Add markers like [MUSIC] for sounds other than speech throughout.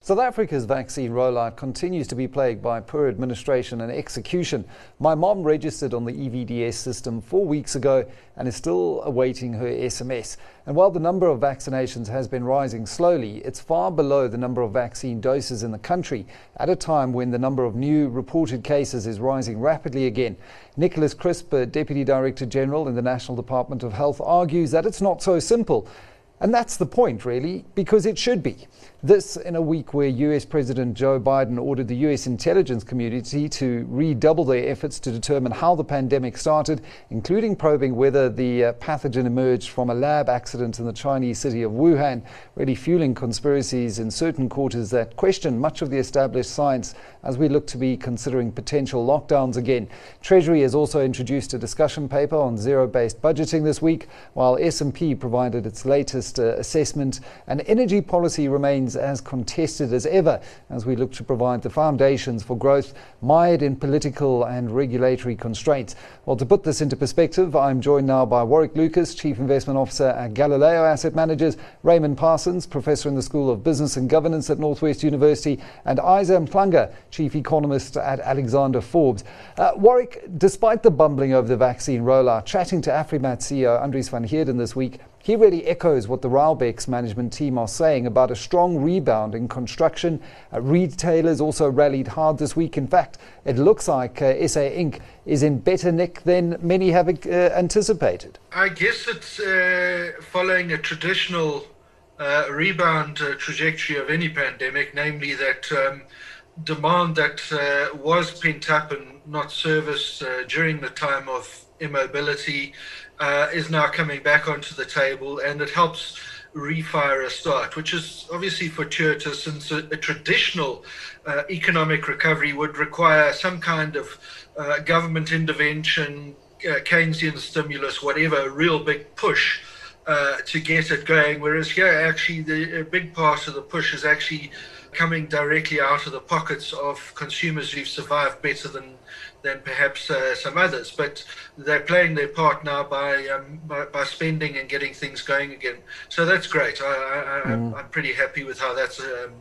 South Africa's vaccine rollout continues to be plagued by poor administration and execution. My mom registered on the EVDS system four weeks ago and is still awaiting her SMS. And while the number of vaccinations has been rising slowly, it's far below the number of vaccine doses in the country at a time when the number of new reported cases is rising rapidly again. Nicholas Crisp, Deputy Director General in the National Department of Health, argues that it's not so simple. And that's the point, really, because it should be. This in a week where US President Joe Biden ordered the US intelligence community to redouble their efforts to determine how the pandemic started, including probing whether the uh, pathogen emerged from a lab accident in the Chinese city of Wuhan, really fueling conspiracies in certain quarters that question much of the established science as we look to be considering potential lockdowns again. Treasury has also introduced a discussion paper on zero-based budgeting this week, while S&P provided its latest uh, assessment and energy policy remains remains as contested as ever as we look to provide the foundations for growth mired in political and regulatory constraints. Well, to put this into perspective, I'm joined now by Warwick Lucas, Chief Investment Officer at Galileo Asset Managers, Raymond Parsons, Professor in the School of Business and Governance at Northwest University, and Isa Mhlanga, Chief Economist at Alexander Forbes. Uh, Warwick, despite the bumbling over the vaccine rollout, chatting to Afrimat CEO Andries van Heerden this week, he really echoes what the Raubex management team are saying about a strong rebound in construction. Uh, retailers also rallied hard this week. In fact, it looks like uh, SA Inc. is in better nick than many have uh, anticipated. I guess it's uh, following a traditional uh, rebound uh, trajectory of any pandemic, namely that. Um, demand that was pent up and not serviced during the time of immobility uh, is now coming back onto the table, and it helps refire a start, which is obviously fortuitous since a, a traditional uh, economic recovery would require some kind of uh, government intervention, uh, Keynesian stimulus, whatever, a real big push. Uh, to get it going, whereas here, actually, the a big part of the push is actually coming directly out of the pockets of consumers who've survived better than than perhaps uh, some others. But they're playing their part now by, um, by, by spending and getting things going again. So that's great. I, I, am mm. pretty happy with how that's um,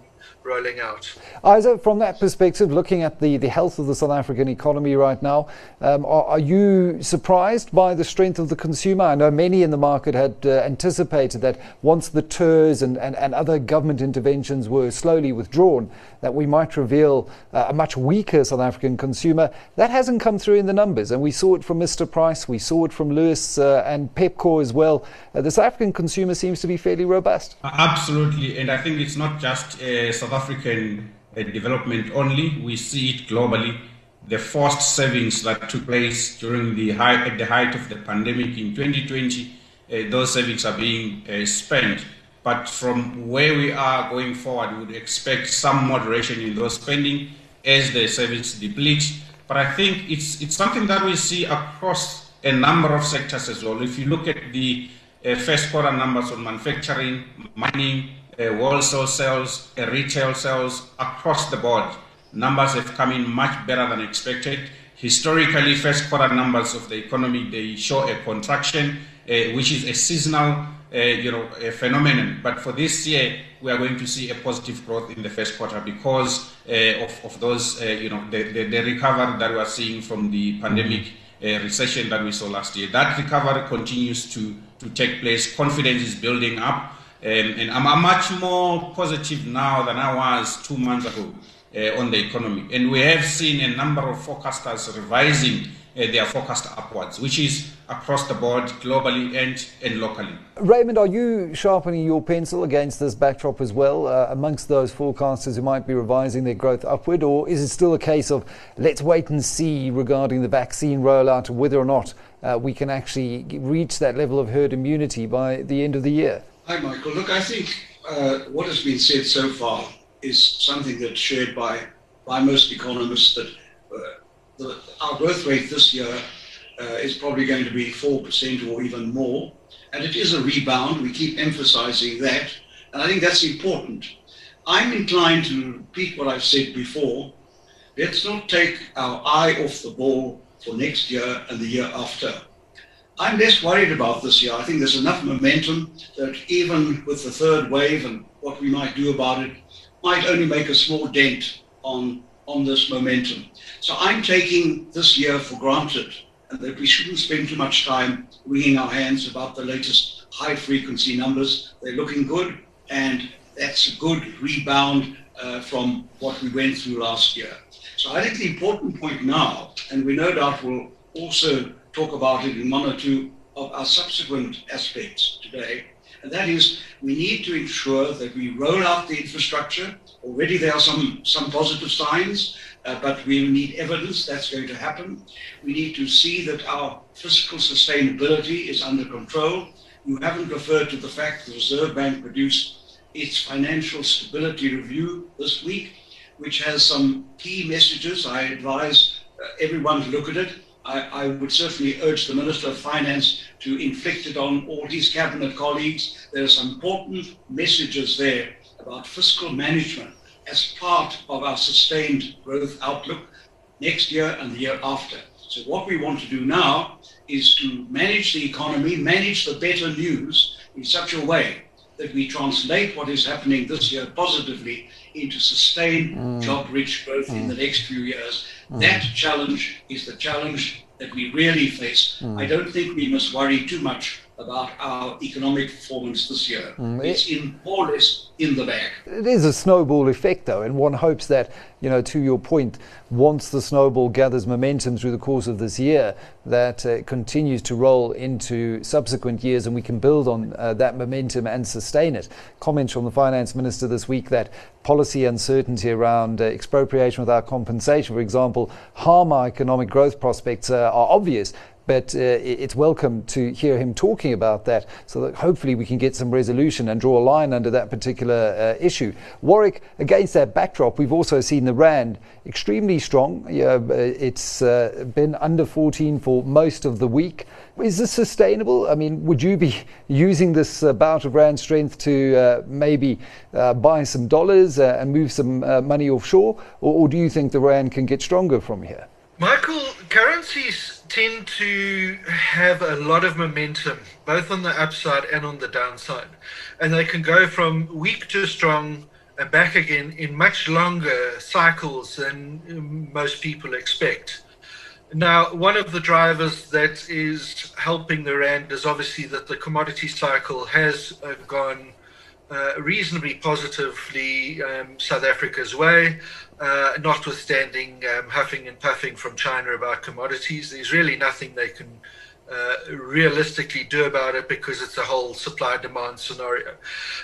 rolling out. Isa, from that perspective, looking at the, the health of the South African economy right now, um, are, are, you surprised by the strength of the consumer? I know many in the market had uh, anticipated that once the TERS and, and, and other government interventions were slowly withdrawn, that we might reveal uh, a much weaker South African consumer. That hasn't come through in the numbers, and we saw it from Mr. Price, we saw it from Lewis uh, and Pepkor as well. Uh, the South African consumer seems to be fairly robust. Absolutely, and I think it's not just South African uh, development only. We see it globally. The forced savings that took place during the high, at the height of the pandemic in 2020, uh, those savings are being uh, spent. But from where we are going forward, we would expect some moderation in those spending as the savings deplete. But I think it's it's something that we see across a number of sectors as well. If you look at the uh, first quarter numbers on manufacturing, mining, uh, wholesale sales, uh, retail sales across the board. Numbers have come in much better than expected. Historically, first quarter numbers of the economy they show a contraction, uh, which is a seasonal, uh, you know, phenomenon. But for this year, we are going to see a positive growth in the first quarter because uh, of, of those, uh, you know, the, the, the, recovery that we are seeing from the pandemic recession that we saw last year. That recovery continues to to take place. Confidence is building up. Um, and I'm, I'm, much more positive now than I was two months ago uh, on the economy. And we have seen a number of forecasters revising uh, their forecast upwards, which is across the board, globally and, and locally. Raymond, are you sharpening your pencil against this backdrop as well, uh, amongst those forecasters who might be revising their growth upward, or is it still a case of let's wait and see regarding the vaccine rollout, whether or not uh, we can actually reach that level of herd immunity by the end of the year? Hi, Michael. Look, I think uh, what has been said so far is something that's shared by, by most economists that uh, the, our growth rate this year uh, is probably going to be 4% or even more. And it is a rebound. We keep emphasizing that. And I think that's important. I'm inclined to repeat what I've said before. Let's not take our eye off the ball for next year and the year after. I'm less worried about this year. I think there's enough momentum that even with the third wave and what we might do about it, might only make a small dent on, on this momentum. So I'm taking this year for granted and that we shouldn't spend too much time wringing our hands about the latest high frequency numbers. They're looking good, and that's a good rebound uh, from what we went through last year. So I think the important point now, and we no doubt will also talk about it in one or two of our subsequent aspects today, and that is we need to ensure that we roll out the infrastructure. Already there are some, some positive signs, uh, but we need evidence that's going to happen. We need to see that our fiscal sustainability is under control. You haven't referred to the fact the Reserve Bank produced its financial stability review this week, which has some key messages. I advise uh, everyone to look at it. I, I, would certainly urge the Minister of Finance to inflict it on all his cabinet colleagues. There are some important messages there about fiscal management as part of our sustained growth outlook next year and the year after. So what we want to do now is to manage the economy, manage the better news in such a way that we translate what is happening this year positively into sustained mm. job-rich growth mm. in the next few years. Mm. That challenge is the challenge that we really face. Mm. I don't think we must worry too much about our economic performance this year. Mm, it, it's in more or less in the bag. It is a snowball effect, though, and one hopes that, you know, to your point, once the snowball gathers momentum through the course of this year, that uh, continues to roll into subsequent years, and we can build on uh, that momentum and sustain it. Comments from the finance minister this week that policy uncertainty around uh, expropriation without compensation, for example, harm our economic growth prospects uh, are obvious but uh, it's welcome to hear him talking about that so that hopefully we can get some resolution and draw a line under that particular uh, issue. Warwick, against that backdrop, we've also seen the Rand extremely strong. Yeah, uh, it's uh, been under 14 for most of the week. Is this sustainable? I mean, would you be [LAUGHS] using this uh, bout of Rand strength to uh, maybe buy some dollars and move some money offshore? Or, or do you think the Rand can get stronger from here? Michael, currencies tend to have a lot of momentum, both on the upside and on the downside. And they can go from weak to strong and back again in much longer cycles than most people expect. Now, one of the drivers that is helping the Rand is obviously that the commodity cycle has uh, gone uh, reasonably positively um, South Africa's way uh, notwithstanding um, huffing and puffing from China about commodities. There's really nothing they can uh, realistically do about it because it's a whole supply demand scenario.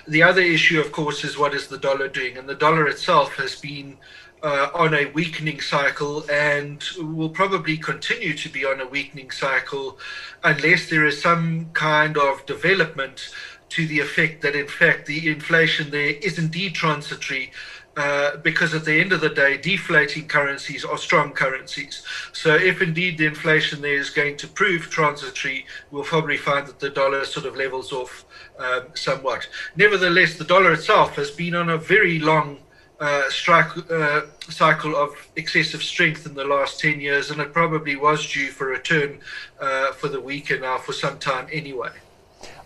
The other issue, of course, is what is the dollar doing? And the dollar itself has been uh, on a weakening cycle and will probably continue to be on a weakening cycle unless there is some kind of development to the effect that, in fact, the inflation there is indeed transitory uh, because at the end of the day, deflating currencies are strong currencies. So, if indeed the inflation there is going to prove transitory, we'll probably find that the dollar sort of levels off um, somewhat. Nevertheless, the dollar itself has been on a very long uh, strike uh, cycle of excessive strength in the last 10 years, and it probably was due for a turn uh, for the weaker now for some time anyway.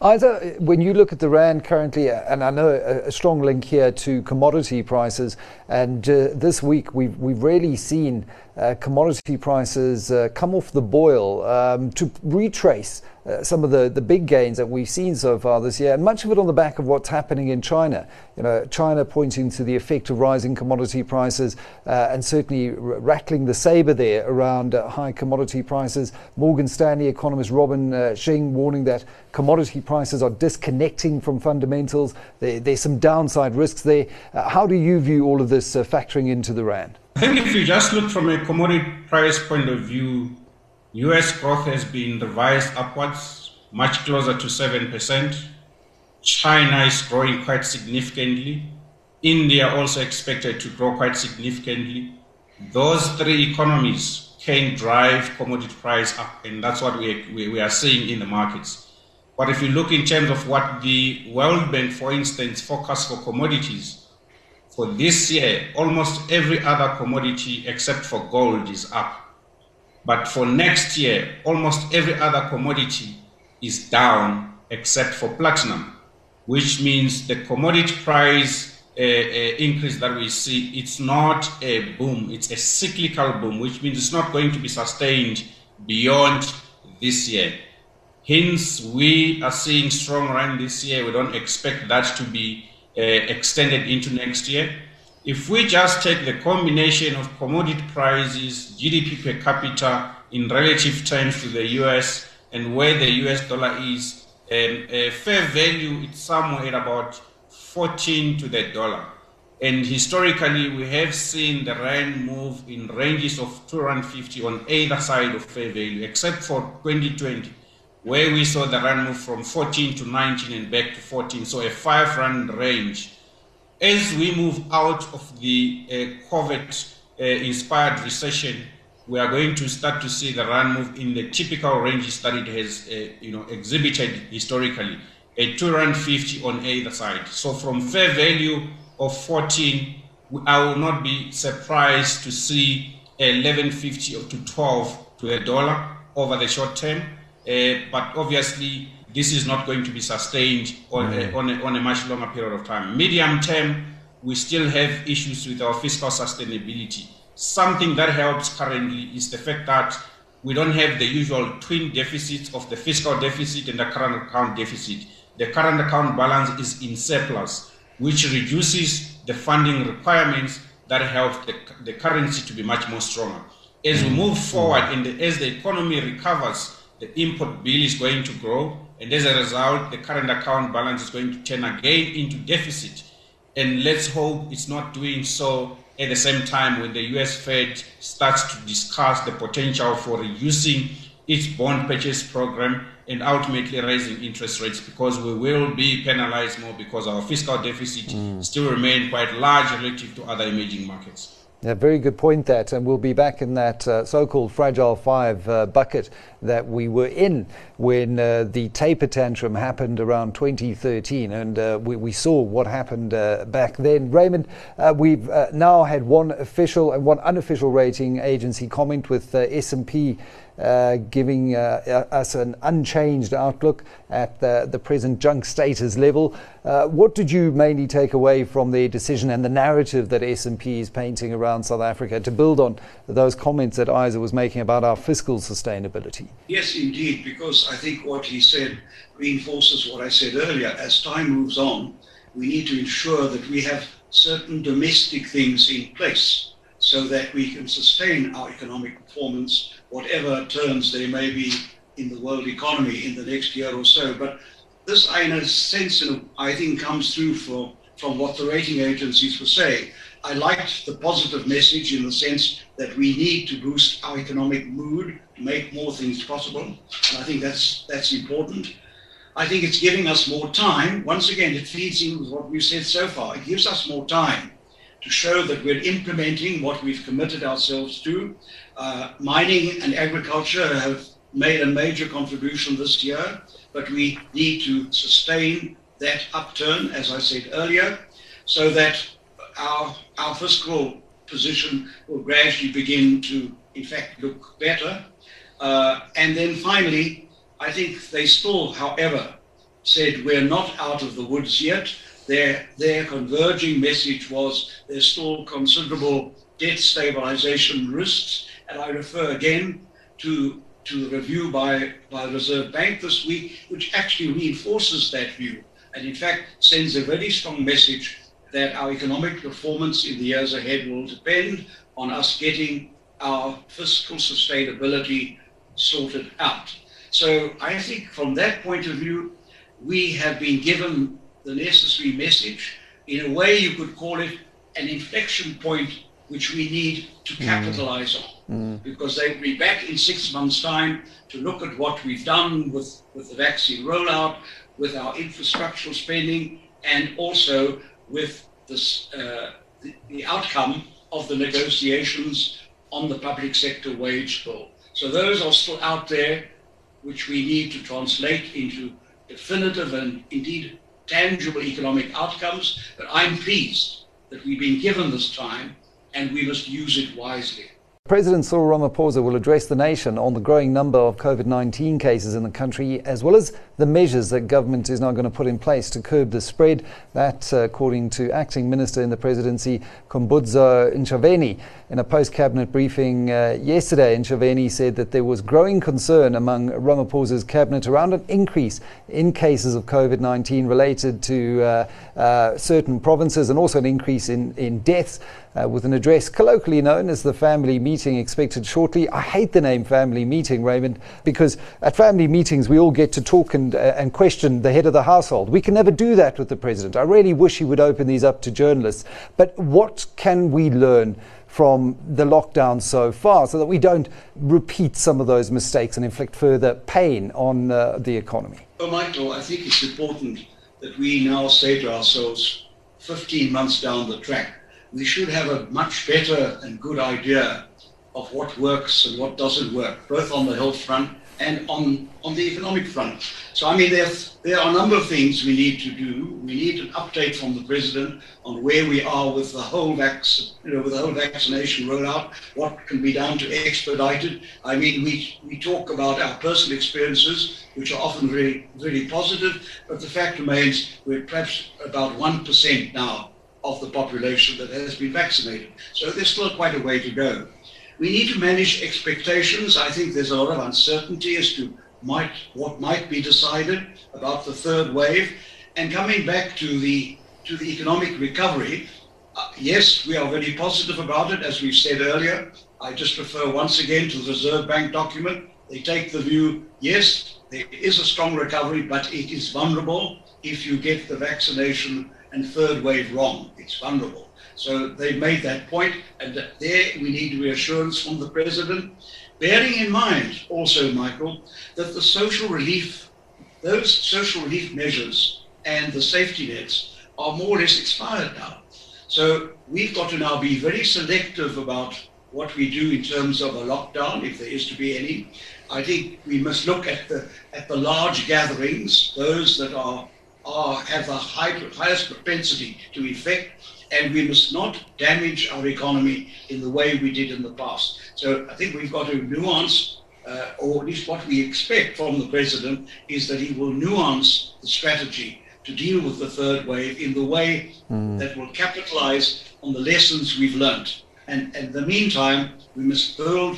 Either uh, when you look at the rand currently, uh, and I know a, a strong link here to commodity prices, and uh, this week we've we've really seen uh, commodity prices uh, come off the boil um, to retrace uh, some of the, the big gains that we've seen so far this year, and much of it on the back of what's happening in China. You know, China pointing to the effect of rising commodity prices uh, and certainly r- rattling the saber there around uh, high commodity prices. Morgan Stanley economist Robin uh, Xing warning that commodity prices are disconnecting from fundamentals. There, there's some downside risks there. How do you view all of this uh, factoring into the rand? I think if you just look from a commodity price point of view, US growth has been revised upwards, much closer to 7%. China is growing quite significantly. India also expected to grow quite significantly. Those three economies can drive commodity price up, and that's what we, we, we are seeing in the markets. But if you look in terms of what the World Bank, for instance, forecast for commodities, for this year, almost every other commodity except for gold is up But for next year, almost every other commodity is down except for platinum, which means the commodity price uh, uh, increase that we see, it's not a boom, it's a cyclical boom, which means it's not going to be sustained beyond this year. Hence, we are seeing strong rand this year. We don't expect that to be extended into next year. If we just take the combination of commodity prices, GDP per capita in relative terms to the US, and where the US dollar is, um, fair value it's somewhere about 14 to the dollar. And historically, we have seen the rand move in ranges of 250 on either side of fair value, except for 2020 where we saw the rand move from 14 to 19 and back to 14, so a five rand range. As we move out of the uh, COVID uh, inspired recession, we are going to start to see the rand move in the typical ranges that it has uh, you know, exhibited historically, a 2 rand 50 on either side. So from fair value of 14, I will not be surprised to see 11.50 to 12 to a dollar over the short term. Uh, but obviously, this is not going to be sustained on, mm. a, on, a, on a much longer period of time. Medium term, we still have issues with our fiscal sustainability. Something that helps currently is the fact that we don't have the usual twin deficits of the fiscal deficit and the current account deficit. The current account balance is in surplus, which reduces the funding requirements that help the, the currency to be much more stronger. As we move forward and as the economy recovers, the import bill is going to grow, and as a result, the current account balance is going to turn again into deficit. And let's hope it's not doing so at the same time when the US Fed starts to discuss the potential for reducing its bond purchase program and ultimately raising interest rates because we will be penalized more because our fiscal deficit mm. still remain quite large relative to other emerging markets. Yeah, very good point that, and we'll be back in that uh, so-called fragile five uh, bucket that we were in when uh, the taper tantrum happened around 2013, and uh, we, we, saw what happened uh, back then. Raymond, uh, we've now had one official and one unofficial rating agency comment with S&P uh, giving uh, us an unchanged outlook at the, the present junk status level. Uh, what did you mainly take away from the decision and the narrative that S&P is painting around South Africa to build on those comments that Isa was making about our fiscal sustainability? Yes, indeed, because I think what he said reinforces what I said earlier. As time moves on, we need to ensure that we have certain domestic things in place so that we can sustain our economic performance, whatever turns there may be in the world economy in the next year or so. But this, in a sense, I think comes through from, from what the rating agencies were saying. I liked the positive message in the sense that we need to boost our economic mood, make more things possible. And I think that's, that's important. I think it's giving us more time. Once again, it feeds in with what we've said so far. It gives us more time to show that we're implementing what we've committed ourselves to. Uh, mining and agriculture have made a major contribution this year, but we need to sustain that upturn, as I said earlier, so that our, our fiscal position will gradually begin to, in fact, look better. Uh, and then finally, I think they still, however, said we're not out of the woods yet. Their, their converging message was there's still considerable debt stabilization risks. And I refer again to, to the review by, by the Reserve Bank this week, which actually reinforces that view and in fact sends a very strong message that our economic performance in the years ahead will depend on us getting our fiscal sustainability sorted out. So I think from that point of view, we have been given the necessary message. In a way, you could call it an inflection point which we need to mm. capitalize mm. on. Mm. Because they will be back in six months' time to look at what we've done with, with the vaccine rollout, with our infrastructural spending, and also with this, uh, the, the outcome of the negotiations on the public sector wage bill. So those are still out there, which we need to translate into definitive and indeed tangible economic outcomes, but I'm pleased that we've been given this time and we must use it wisely. President Cyril Ramaphosa will address the nation on the growing number of COVID 19 cases in the country, as well as the measures that government is now going to put in place to curb the spread. That, uh, according to acting minister in the presidency, Khumbudzo Ntshavheni. In a post cabinet briefing uh, yesterday, Ntshavheni said that there was growing concern among Ramaphosa's cabinet around an increase in cases of COVID 19 related to uh, uh, certain provinces and also an increase in, in deaths. Uh, with an address colloquially known as the family meeting expected shortly. I hate the name family meeting, Raymond, because at family meetings we all get to talk and, uh, and question the head of the household. We can never do that with the president. I really wish he would open these up to journalists. But what can we learn? from the lockdown so far so that we don't repeat some of those mistakes and inflict further pain on uh, the economy? Well, Michael, I think it's important that we now say to ourselves 15 months down the track, we should have a much better and good idea of what works and what doesn't work, both on the health front and on, on the economic front. So, I mean, there, there are a number of things we need to do. We need an update from the president on where we are with the whole vac- you know, with the whole vaccination rollout, what can be done to expedite it. I mean, we, we talk about our personal experiences, which are often very, very positive, but the fact remains we're perhaps about 1% now of the population that has been vaccinated. So there's still quite a way to go. We need to manage expectations. I think there's a lot of uncertainty as to might, what might be decided about the third wave. And coming back to the to the economic recovery, uh, yes, we are very positive about it, as we've said earlier. I just refer once again to the Reserve Bank document. They take the view, yes, there is a strong recovery, but it is vulnerable if you get the vaccination and third wave wrong. It's vulnerable. So they've made that point, and there we need reassurance from the president, bearing in mind also, Michael, that the social relief, those social relief measures and the safety nets are more or less expired now. So we've got to now be very selective about what we do in terms of a lockdown, if there is to be any. I think we must look at the at the large gatherings, those that are are, have the high, highest propensity to infect, and we must not damage our economy in the way we did in the past. So I think we've got to nuance, uh, or at least what we expect from the president is that he will nuance the strategy to deal with the third wave in the way mm. that will capitalize on the lessons we've learned. And, and in the meantime, we must build,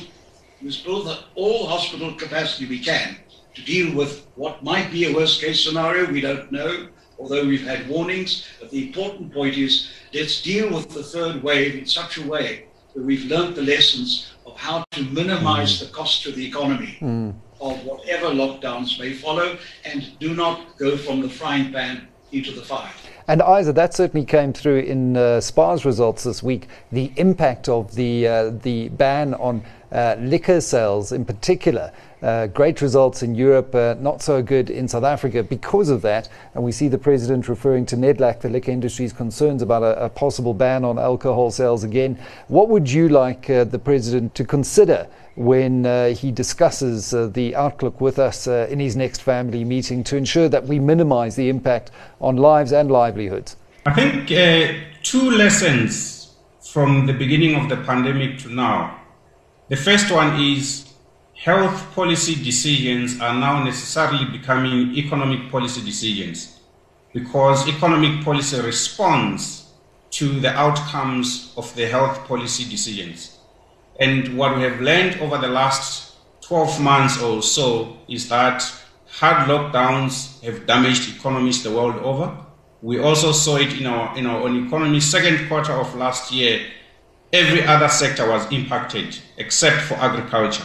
we must build the, all hospital capacity we can to deal with what might be a worst case scenario. We don't know, although we've had warnings. But the important point is let's deal with the third wave in such a way that we've learned the lessons of how to minimize mm. the cost to the economy mm. of whatever lockdowns may follow and do not go from the frying pan into the fire. And Isa, that certainly came through in uh, SPAR's results this week. The impact of the uh, the ban on uh, liquor sales, in particular, uh, great results in Europe, uh, not so good in South Africa because of that. And we see the president referring to NEDLAC, the liquor industry's concerns about a, a possible ban on alcohol sales again. What would you like uh, the president to consider when uh, he discusses uh, the outlook with us uh, in his next family meeting to ensure that we minimize the impact on lives and livelihoods? I think two lessons from the beginning of the pandemic to now. The first one is health policy decisions are now necessarily becoming economic policy decisions because economic policy responds to the outcomes of the health policy decisions. And what we have learned over the last 12 months or so is that hard lockdowns have damaged economies the world over. We also saw it in our, in our own economy. Second quarter of last year, every other sector was impacted except for agriculture.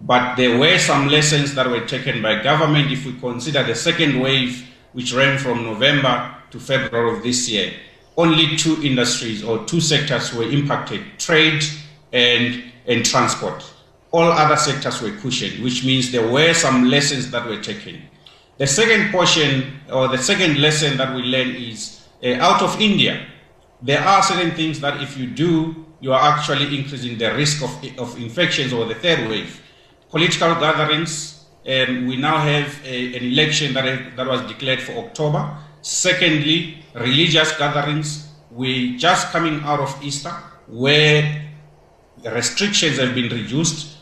But there were some lessons that were taken by government if we consider the second wave, which ran from November to February of this year. Only two industries or two sectors were impacted trade and, and transport. All other sectors were cushioned, which means there were some lessons that were taken. The second portion or the second lesson that we learned is uh, out of India. There are certain things that if you do, you are actually increasing the risk of, of infections or the third wave political gatherings. Um, we now have a, an election that, that was declared for October. Secondly, religious gatherings. We're just coming out of Easter, where restrictions have been reduced,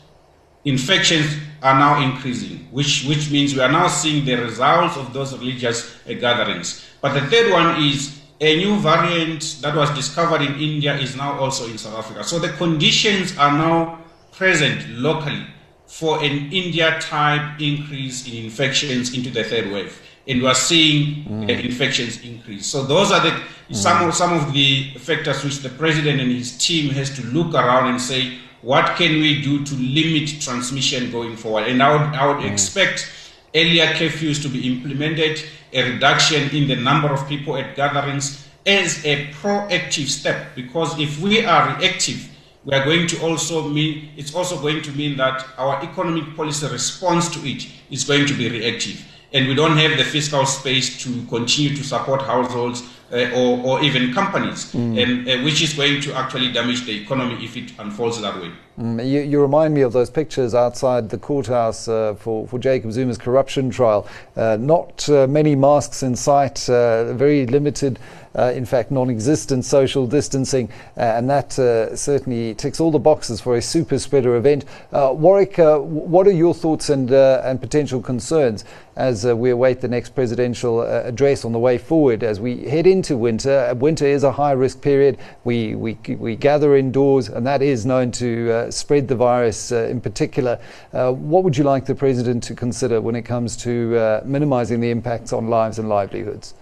infections are now increasing, which, which means we are now seeing the results of those religious uh, gatherings. But the third one is a new variant that was discovered in India is now also in South Africa. So the conditions are now present locally for an India type increase in infections into the third wave. And we are seeing mm. infections increase. So those are the mm. some of some of the factors which the president and his team has to look around and say, what can we do to limit transmission going forward? And I would, I would mm. expect earlier curfews to be implemented, a reduction in the number of people at gatherings as a proactive step. Because if we are reactive, we are going to also mean it's also going to mean that our economic policy response to it is going to be reactive and we don't have the fiscal space to continue to support households uh, or, or even companies, mm. and, uh, which is going to actually damage the economy if it unfolds that way. Mm, you, you, remind me of those pictures outside the courthouse uh, for, for Jacob Zuma's corruption trial. Uh, not uh, many masks in sight, uh, very limited uh, in fact, non existent social distancing, uh, and that uh, certainly ticks all the boxes for a super spreader event. Uh, Warwick, uh, what are your thoughts and, uh, and potential concerns as we await the next presidential address on the way forward as we head into winter? winter is a high risk period. We, we, we gather indoors, and that is known to spread the virus in particular. what would you like the president to consider when it comes to minimizing the impacts on lives and livelihoods?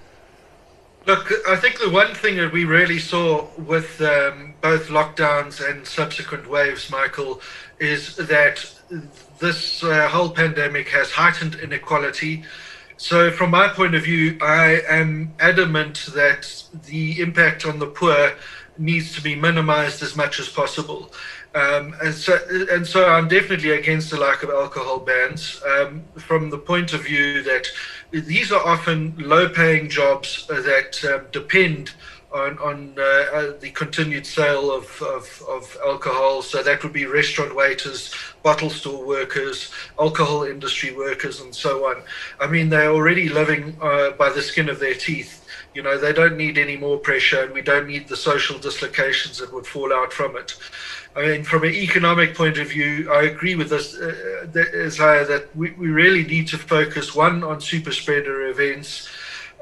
Look, I think the one thing that we really saw with um, both lockdowns and subsequent waves, Michael, is that this uh, whole pandemic has heightened inequality. So, from my point of view, I am adamant that the impact on the poor needs to be minimized as much as possible. Um, and so, and so, I'm definitely against the lack of alcohol bans um, from the point of view that these are often low-paying jobs that um, depend on, on uh, uh, the continued sale of, of, of, alcohol. So that would be restaurant waiters, bottle store workers, alcohol industry workers, and so on. I mean, they're already living uh, by the skin of their teeth. You know, they don't need any more pressure, and we don't need the social dislocations that would fall out from it. I mean, from an economic point of view, I agree with this, uh, Isaiah, that we, we really need to focus one on super spreader events,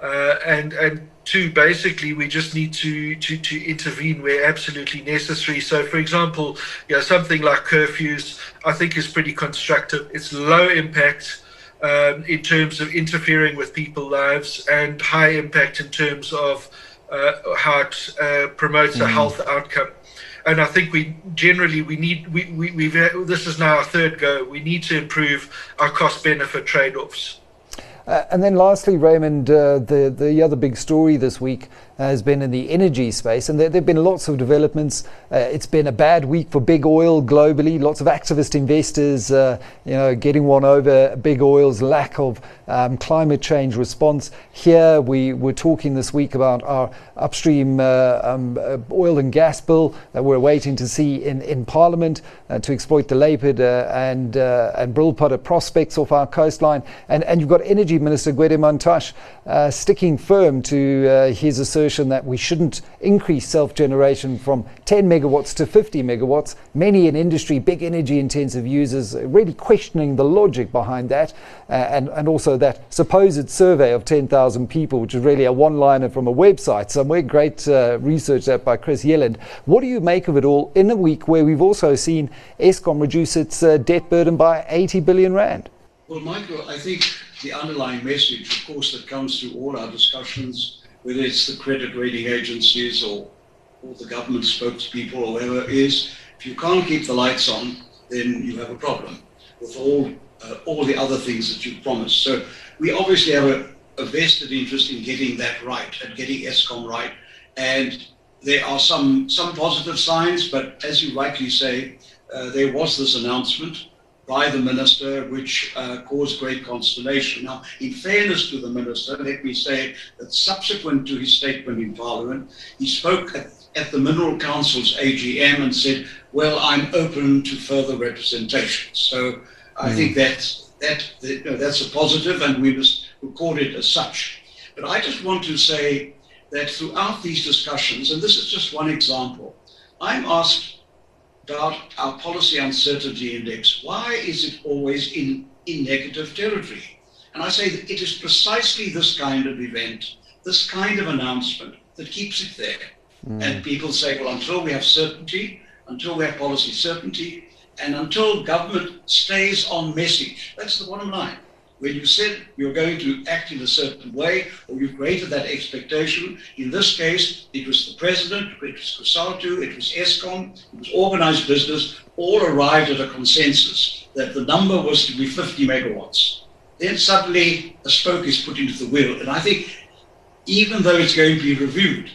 uh, and and two, basically, we just need to, to to intervene where absolutely necessary. So, for example, you know, something like curfews, I think is pretty constructive. It's low impact. Um, in terms of interfering with people's lives and high impact in terms of uh, how it uh, promotes mm. a health outcome and I think we generally we need we, we we've this is now our third go. We need to improve our cost benefit trade offs. Uh, and then lastly, Raymond, uh, the the other big story this week has been in the energy space, and there, have been lots of developments. Uh, it's been a bad week for big oil globally. Lots of activist investors, uh, you know, getting one over big oil's lack of um, climate change response. Here, we were talking this week about our upstream uh, um, uh, oil and gas bill that we're waiting to see in, in Parliament uh, to exploit the uh, and and Brulpadda prospects off our coastline. And and you've got Energy Minister Gwede Mantashe sticking firm to his assertion assertion that we shouldn't increase self generation from 10 megawatts to 50 megawatts. Many in industry, big energy intensive users, really questioning the logic behind that, uh, and, and also that supposed survey of 10,000 people, which is really a one liner from a website somewhere. Great uh, research that by Chris Yelland. What do you make of it all in a week where we've also seen Eskom reduce its uh, debt burden by 80 billion rand? Well, Michael, I think the underlying message, of course, that comes through all our discussions whether it's the credit rating agencies or, or the government spokespeople or whoever is, if you can't keep the lights on, then you have a problem with all uh, all the other things that you promised. So we obviously have a, a vested interest in getting that right and getting Eskom right. And there are some some positive signs, but as you rightly say, uh, there was this announcement by the minister, which uh, caused great consternation. Now, in fairness to the minister, let me say that subsequent to his statement in Parliament, he spoke at, at the Mineral Council's AGM and said, "Well, I'm open to further representation." So, I mm. think that's that you know, that's a positive, and we must record it as such. But I just want to say that throughout these discussions, and this is just one example, I'm asked about our policy uncertainty index. Why is it always in, in negative territory? And I say that it is precisely this kind of event, this kind of announcement that keeps it there. Mm. And people say, well, until we have certainty, until we have policy certainty, and until government stays on message, that's the bottom line. When you said you're going to act in a certain way, or you created that expectation, in this case, it was the president, it was COSATU, it was Eskom, it was organized business, all arrived at a consensus that the number was to be 50 megawatts. Then suddenly a spoke is put into the wheel. And I think even though it's going to be reviewed,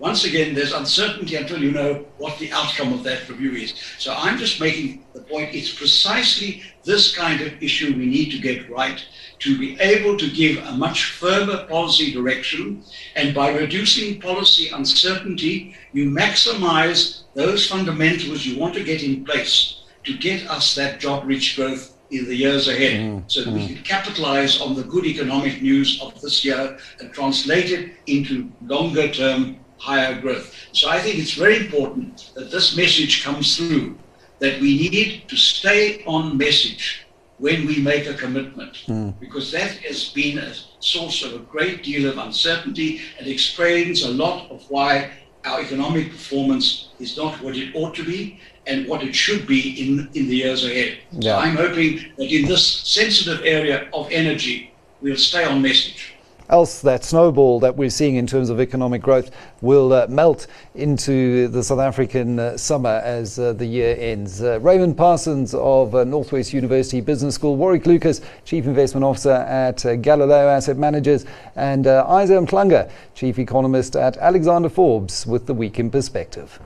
once again, there's uncertainty until you know what the outcome of that review is. So I'm just making the point it's precisely this kind of issue we need to get right to be able to give a much firmer policy direction. And by reducing policy uncertainty, you maximize those fundamentals you want to get in place to get us that job rich growth in the years ahead mm, so that mm. we can capitalize on the good economic news of this year and translate it into longer term higher growth. So I think it's very important that this message comes through that we need to stay on message when we make a commitment, mm. because that has been a source of a great deal of uncertainty and explains a lot of why our economic performance is not what it ought to be and what it should be in, in the years ahead. Yeah. So I'm hoping that in this sensitive area of energy, we'll stay on message else that snowball that we're seeing in terms of economic growth will uh, melt into the South African uh, summer as uh, the year ends. Uh, Raymond Parsons of uh, Northwest University Business School, Warwick Lucas, Chief Investment Officer at Galileo Asset Managers, and uh, Isa Mhlanga, Chief Economist at Alexander Forbes, with the Week in Perspective.